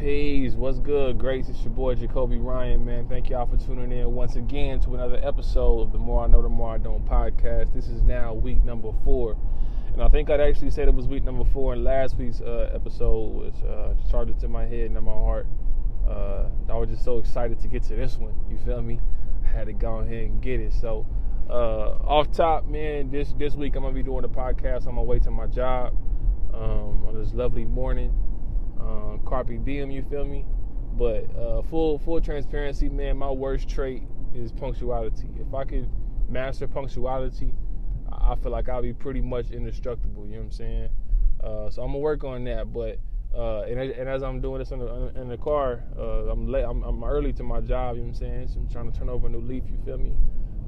Peace. What's good, Grace? It's your boy Jacoby Ryan, man. Thank y'all for tuning in once again to another episode of the More I Know, the More I Don't podcast. This is now week number four. And I think I'd actually said it was week number four, and last week's uh, episode was uh, charged to my head and in my heart. Uh, I was just so excited to get to this one. You feel me? I had to go ahead and get it. So, uh, off top, man, this this week I'm gonna be doing the podcast on my way to my job um, on this lovely morning. Um, carpe diem, you feel me? But uh, full full transparency, man. My worst trait is punctuality. If I could master punctuality, I feel like I'll be pretty much indestructible. You know what I'm saying? Uh, so I'm gonna work on that. But uh, and, and, as I'm doing this in the, in the car, uh, I'm late. I'm, I'm, early to my job. You know what I'm saying? So I'm trying to turn over a new leaf. You feel me?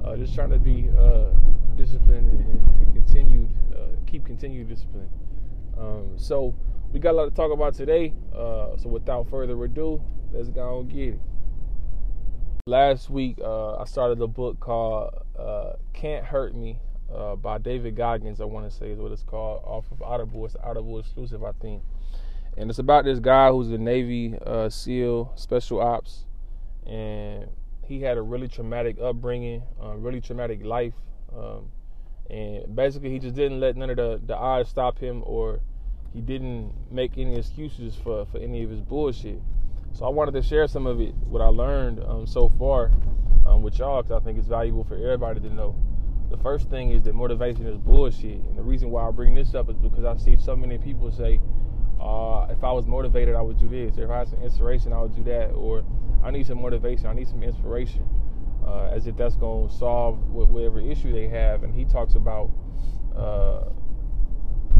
Uh, just trying to be uh, disciplined and, and continued, uh, keep continued discipline. Um, so we got a lot to talk about today. Uh, so without further ado, let's go and get it. Last week, uh, I started a book called uh, "Can't Hurt Me" uh, by David Goggins. I want to say is what it's called, off of Audible. It's Audible exclusive, I think. And it's about this guy who's a Navy uh, SEAL, Special Ops, and he had a really traumatic upbringing, really traumatic life, um, and basically he just didn't let none of the, the odds stop him or he didn't make any excuses for, for any of his bullshit. So I wanted to share some of it, what I learned um, so far um, with y'all, because I think it's valuable for everybody to know. The first thing is that motivation is bullshit. And the reason why I bring this up is because I see so many people say, uh, if I was motivated, I would do this. If I had some inspiration, I would do that. Or I need some motivation, I need some inspiration. Uh, as if that's to solve whatever issue they have. And he talks about uh,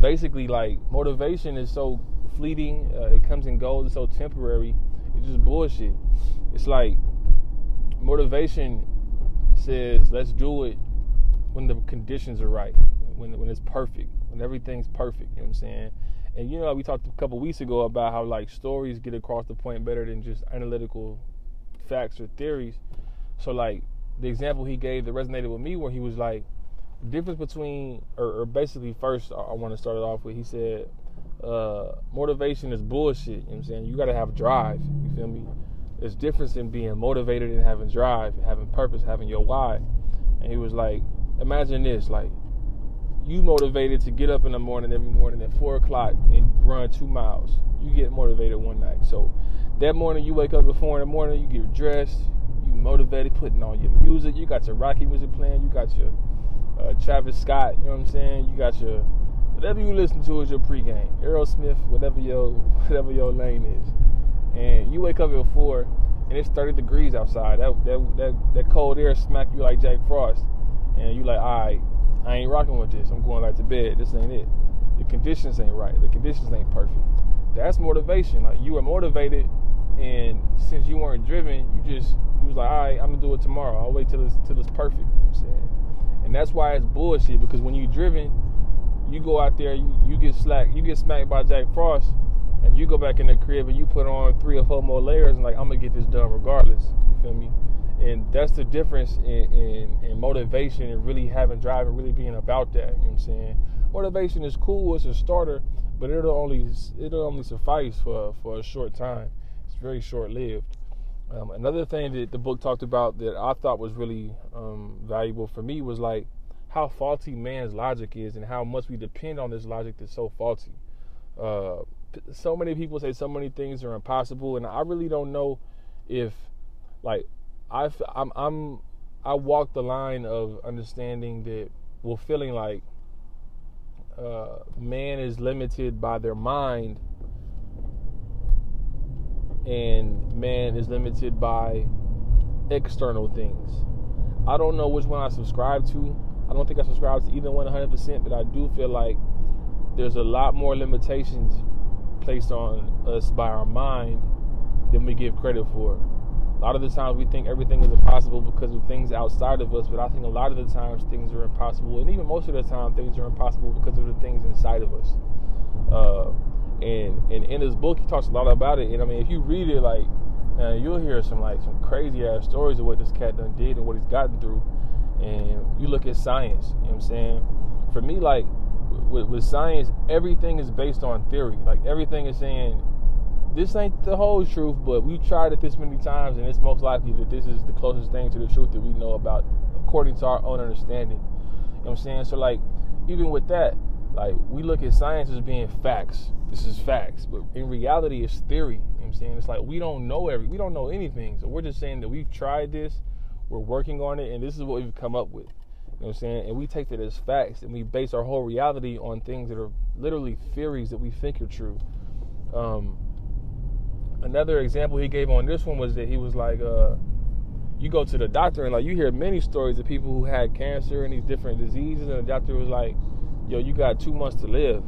basically like motivation is so fleeting. Uh, it comes and goes. It's so temporary. It's just bullshit. It's like motivation says, let's do it when the conditions are right, when when it's perfect, when everything's perfect. You know what I'm saying? And you know, we talked a couple weeks ago about how like stories get across the point better than just analytical facts or theories. So like the example he gave that resonated with me, where he was like, difference between, or, or basically, first I, I want to start it off with. He said, uh, motivation is bullshit. You know what I'm saying? You got to have drive. You feel me? There's difference in being motivated and having drive, having purpose, having your why. And he was like, imagine this, like you motivated to get up in the morning every morning at four o'clock and run two miles. You get motivated one night. So that morning you wake up at four in the morning, you get dressed, you motivated, putting on your music. You got your Rocky music playing. You got your uh, Travis Scott, you know what I'm saying? You got your whatever you listen to is your pregame. Aerosmith, whatever your whatever your lane is. And you wake up at four and it's 30 degrees outside. That that that, that cold air smack you like Jack Frost. And you like, all right, I ain't rocking with this. I'm going back to bed. This ain't it. The conditions ain't right. The conditions ain't perfect. That's motivation. Like you were motivated and since you weren't driven, you just you was like, all right, I'm gonna do it tomorrow. I'll wait till it's till it's perfect. You know what I'm saying and that's why it's bullshit because when you're driven, you go out there, you, you get slack, you get smacked by Jack Frost, and you go back in the crib and you put on three or four more layers and like I'm gonna get this done regardless. You feel me? And that's the difference in, in, in motivation and really having drive and really being about that. You know what I'm saying? Motivation is cool, it's a starter, but it'll only it'll only suffice for for a short time. It's very short lived. Um, another thing that the book talked about that I thought was really um, valuable for me was like how faulty man's logic is and how much we depend on this logic that's so faulty. Uh, so many people say so many things are impossible, and I really don't know if like I I'm, I'm I walk the line of understanding that well feeling like uh, man is limited by their mind and man is limited by external things. I don't know which one I subscribe to. I don't think I subscribe to either one 100%, but I do feel like there's a lot more limitations placed on us by our mind than we give credit for. A lot of the times we think everything is impossible because of things outside of us, but I think a lot of the times things are impossible, and even most of the time things are impossible because of the things inside of us. Uh, and and in his book he talks a lot about it. And I mean, if you read it, like you'll hear some like some crazy ass stories of what this cat done did and what he's gotten through. And you look at science, you know what I'm saying? For me, like with, with science, everything is based on theory. Like everything is saying this ain't the whole truth, but we've tried it this many times, and it's most likely that this is the closest thing to the truth that we know about, according to our own understanding. You know what I'm saying? So, like, even with that, like, we look at science as being facts. This is facts, but in reality, it's theory. You know what I'm saying? It's like we don't know every, we don't know anything. So we're just saying that we've tried this, we're working on it, and this is what we've come up with. You know what I'm saying? And we take that as facts, and we base our whole reality on things that are literally theories that we think are true. Um, another example he gave on this one was that he was like, uh, you go to the doctor and like you hear many stories of people who had cancer and these different diseases, and the doctor was like, yo, you got two months to live,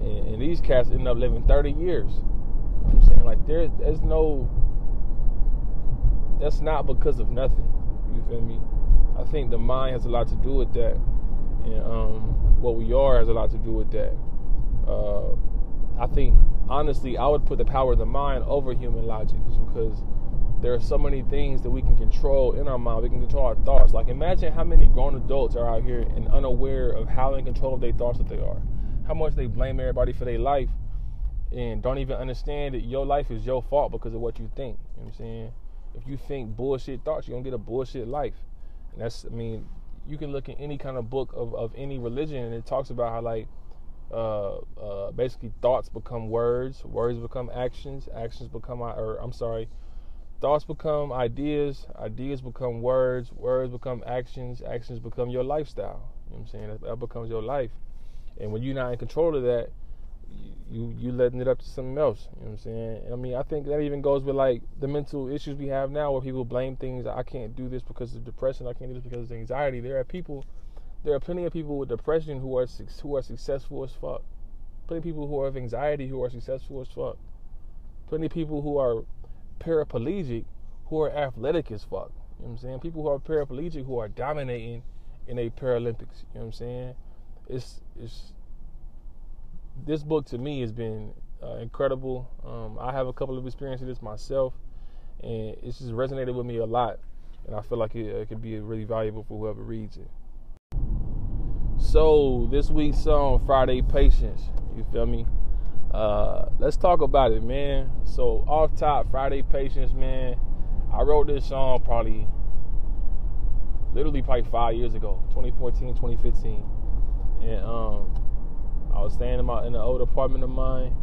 and, and these cats end up living 30 years. You know I'm saying like there, there's no, that's not because of nothing. You feel me? I think the mind has a lot to do with that, and um, what we are has a lot to do with that. Uh, I think honestly, I would put the power of the mind over human logic because there are so many things that we can control in our mind. We can control our thoughts. Like imagine how many grown adults are out here and unaware of how in control of their thoughts that they are. How much they blame everybody for their life and don't even understand that your life is your fault because of what you think. You know what I'm saying? If you think bullshit thoughts, you're gonna get a bullshit life. And that's I mean, you can look in any kind of book of, of any religion and it talks about how like uh, uh, basically thoughts become words, words become actions, actions become, or I'm sorry, thoughts become ideas, ideas become words, words become actions, actions become your lifestyle. You know what I'm saying? That, that becomes your life. And when you're not in control of that, you you letting it up to something else. You know what I'm saying? I mean, I think that even goes with like the mental issues we have now, where people blame things. I can't do this because of depression. I can't do this because of anxiety. There are people there are plenty of people with depression who are who are successful as fuck. Plenty of people who have anxiety who are successful as fuck. Plenty of people who are paraplegic who are athletic as fuck. You know what I'm saying? People who are paraplegic who are dominating in a Paralympics. You know what I'm saying? It's it's this book to me has been uh, incredible. Um, I have a couple of experiences myself, and it's just resonated with me a lot. And I feel like it, it could be really valuable for whoever reads it. So this week's song, Friday Patience. You feel me? Uh, let's talk about it, man. So off top, Friday Patience, man. I wrote this song probably, literally probably five years ago, 2014, 2015, and um, I was staying in my in an old apartment of mine.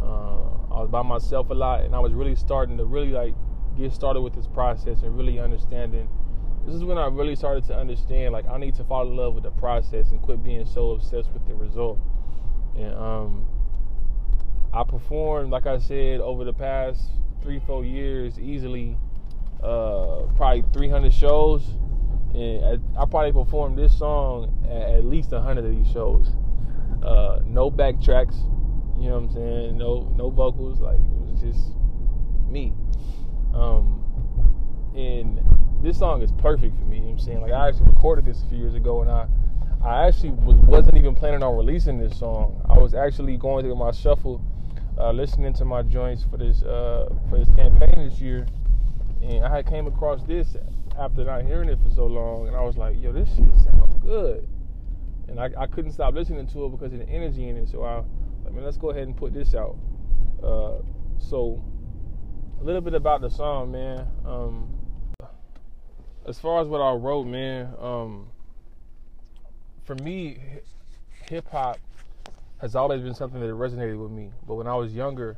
Uh, I was by myself a lot, and I was really starting to really like get started with this process and really understanding this is when I really started to understand like I need to fall in love with the process and quit being so obsessed with the result. And um, I performed, like I said, over the past three, four years, easily uh, probably 300 shows. And I, I, probably performed this song at, at least 100 of these shows. Uh, no backtracks, you know what I'm saying? No, no vocals. Like it was just me. Um, and this song is perfect for me. You know what I'm saying? Like I actually recorded this a few years ago, and I I actually wasn't even planning on releasing this song. I was actually going through my shuffle, uh, listening to my joints for this uh, for this campaign this year, and I came across this after not hearing it for so long, and I was like, "Yo, this shit sounds good," and I, I couldn't stop listening to it because of the energy in it. So I, I mean, let's go ahead and put this out. Uh, so, a little bit about the song, man. Um, as far as what I wrote, man, um, for me, hip hop has always been something that resonated with me. But when I was younger,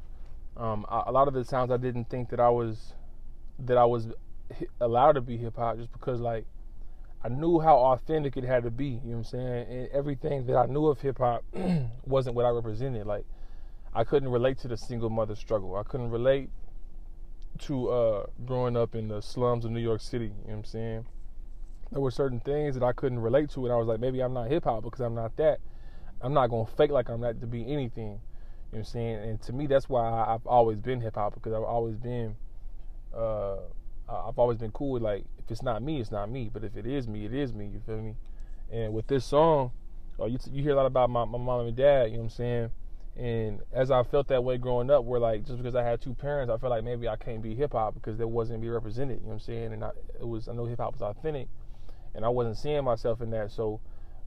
um, a lot of the times I didn't think that I was that I was allowed to be hip hop just because like I knew how authentic it had to be. You know what I'm saying? And everything that I knew of hip hop wasn't what I represented. Like I couldn't relate to the single mother struggle. I couldn't relate to uh, growing up in the slums of New York City. You know what I'm saying? There were certain things that I couldn't relate to, and I was like, maybe I'm not hip hop because I'm not that. I'm not gonna fake like I'm not to be anything. You know what I'm saying? And to me, that's why I've always been hip hop because I've always been, uh, I've always been cool with like, if it's not me, it's not me. But if it is me, it is me. You feel me? And with this song, uh, you, you hear a lot about my, my mom and dad. You know what I'm saying? And as I felt that way growing up, where like just because I had two parents, I felt like maybe I can't be hip hop because there wasn't be represented. You know what I'm saying? And I, it was I know hip hop was authentic, and I wasn't seeing myself in that. So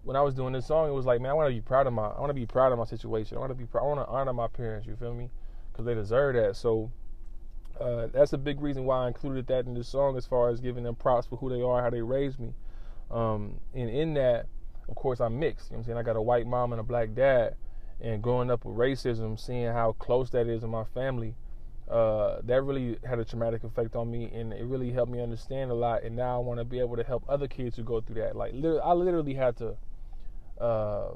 when I was doing this song, it was like, man, I want to be proud of my, I want to be proud of my situation. I want to be, proud, I want to honor my parents. You feel me? because they deserve that. So uh, that's a big reason why I included that in the song, as far as giving them props for who they are, how they raised me. Um, and in that, of course, I'm mixed. You know what I'm saying? I got a white mom and a black dad. And growing up with racism, seeing how close that is in my family, uh, that really had a traumatic effect on me, and it really helped me understand a lot. And now I want to be able to help other kids who go through that. Like, I literally had to uh,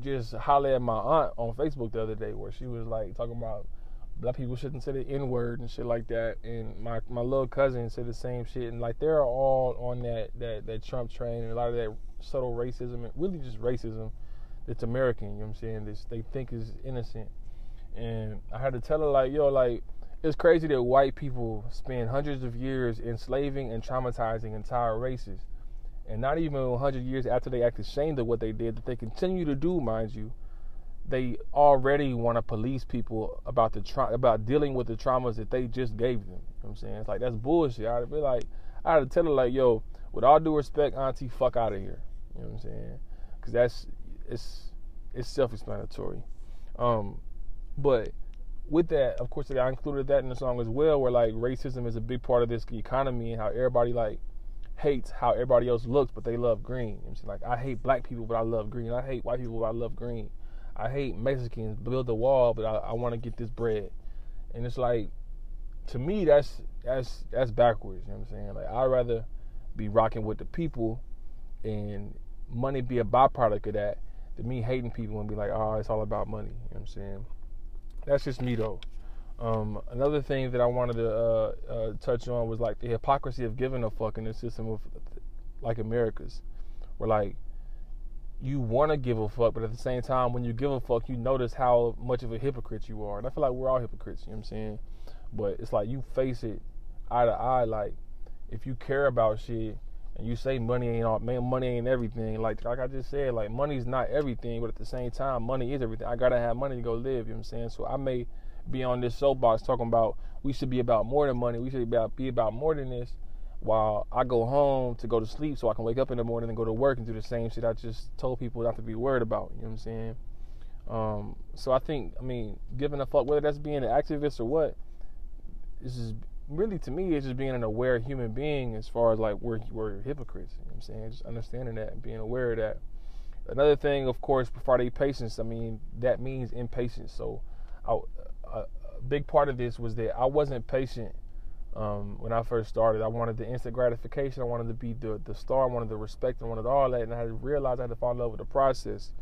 just holler at my aunt on Facebook the other day, where she was like talking about black people shouldn't say the N word and shit like that. And my my little cousin said the same shit. And like they're all on that that that Trump train and a lot of that subtle racism and really just racism that's American. You know what I'm saying? This they think is innocent. And I had to tell her like, yo, like it's crazy that white people spend hundreds of years enslaving and traumatizing entire races. And not even 100 years after they act ashamed of what they did, that they continue to do, mind you, they already want to police people about the tra- about dealing with the traumas that they just gave them. You know what I'm saying? It's like that's bullshit. I'd be like, I had to tell her like, yo, with all due respect, auntie, fuck out of here. You know what I'm saying? Because that's it's it's self-explanatory. Um, but with that, of course, I included that in the song as well, where like racism is a big part of this economy and how everybody like hates how everybody else looks, but they love green. You know? Like I hate black people, but I love green. I hate white people, but I love green. I hate Mexicans build a wall, but I, I want to get this bread. And it's like, to me, that's that's that's backwards. You know what I'm saying? Like I'd rather be rocking with the people, and money be a byproduct of that, than me hating people and be like, oh, it's all about money. You know what I'm saying? That's just me though. Um, another thing that I wanted to uh, uh, touch on was like the hypocrisy of giving a fuck in the system of like America's, where like you want to give a fuck, but at the same time, when you give a fuck, you notice how much of a hypocrite you are. And I feel like we're all hypocrites, you know what I'm saying? But it's like you face it eye to eye. Like, if you care about shit and you say money ain't all, man, money ain't everything. Like, like I just said, like money's not everything, but at the same time, money is everything. I gotta have money to go live. You know what I'm saying? So I may be on this soapbox talking about we should be about more than money. We should be about, be about more than this while I go home to go to sleep so I can wake up in the morning and go to work and do the same shit I just told people not to be worried about. You know what I'm saying? Um, so I think, I mean, giving a fuck, whether that's being an activist or what, this is really to me, it's just being an aware human being as far as like we're, we're hypocrites. You know what I'm saying? Just understanding that and being aware of that. Another thing, of course, Friday patience, I mean, that means impatience. So big part of this was that I wasn't patient um, when I first started. I wanted the instant gratification. I wanted to be the the star. I wanted the respect. I wanted all that, and I had to realize I had to fall in love with the process.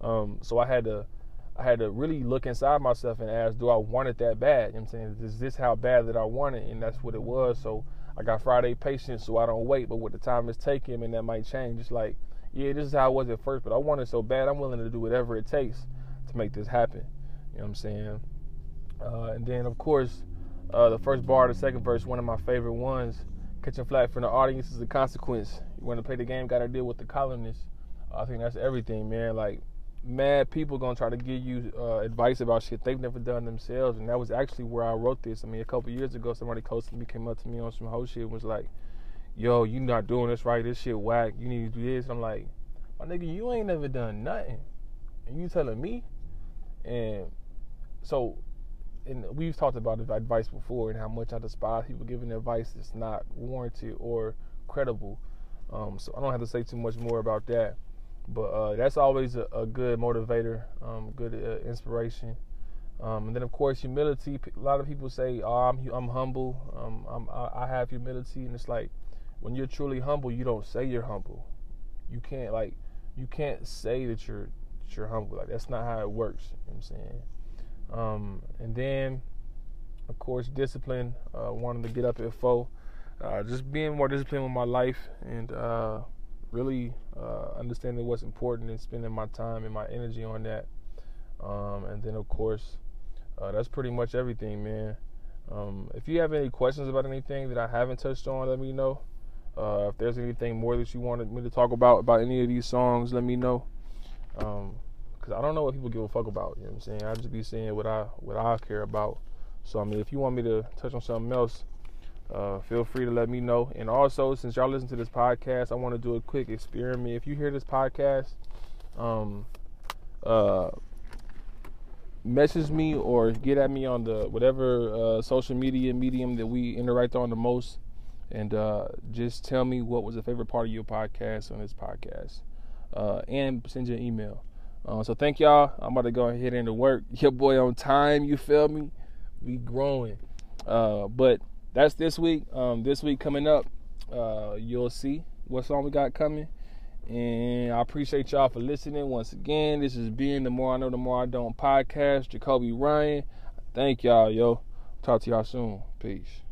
Um, so I had to I had to really look inside myself and ask, do I want it that bad? You know what I'm saying, is this how bad that I want it? And that's what it was. So I got Friday patience, so I don't wait. But with the time it's taking, and that might change. It's like, yeah, this is how it was at first, but I want it so bad. I'm willing to do whatever it takes to make this happen. You know what I'm saying? Uh, and then of course uh, the first bar, the second verse, one of my favorite ones. Catching flag from the audience is a consequence. You want to play the game, got to deal with the colonists. I think that's everything, man. Like, mad people gonna try to give you uh, advice about shit they've never done themselves, and that was actually where I wrote this. I mean, a couple years ago, somebody close to me came up to me on some whole shit and was like, "Yo, you not doing this right? This shit whack. You need to do this." I'm like, "My nigga, you ain't never done nothing, and you telling me?" And so and we've talked about advice before and how much I despise people giving advice that's not warranted or credible. Um, so I don't have to say too much more about that. But uh, that's always a, a good motivator, um, good uh, inspiration. Um, and then of course humility. A lot of people say, "Oh, I'm I'm humble. Um, I'm, I, I have humility," and it's like when you're truly humble, you don't say you're humble. You can't like you can't say that you're that you're humble. Like that's not how it works. You know what I'm saying? Um, and then, of course, discipline. Uh, wanting to get up at four. Uh, just being more disciplined with my life and uh, really uh, understanding what's important and spending my time and my energy on that. Um, and then, of course, uh, that's pretty much everything, man. Um, if you have any questions about anything that I haven't touched on, let me know. Uh, if there's anything more that you wanted me to talk about about any of these songs, let me know. Um, because I don't know what people give a fuck about. You know what I'm saying? I just be saying what I what I care about. So I mean, if you want me to touch on something else, uh, feel free to let me know. And also, since y'all listen to this podcast, I want to do a quick experiment. If you hear this podcast, um, uh, message me or get at me on the whatever uh, social media medium that we interact on the most, and uh, just tell me what was the favorite part of your podcast on this podcast, uh, and send you an email. Uh, so thank y'all. I'm about to go ahead into work. Your boy on time. You feel me? We growing. Uh, but that's this week. Um, this week coming up, uh, you'll see what song we got coming. And I appreciate y'all for listening once again. This is being the More I Know, the More I Don't podcast. Jacoby Ryan. Thank y'all, yo. Talk to y'all soon. Peace.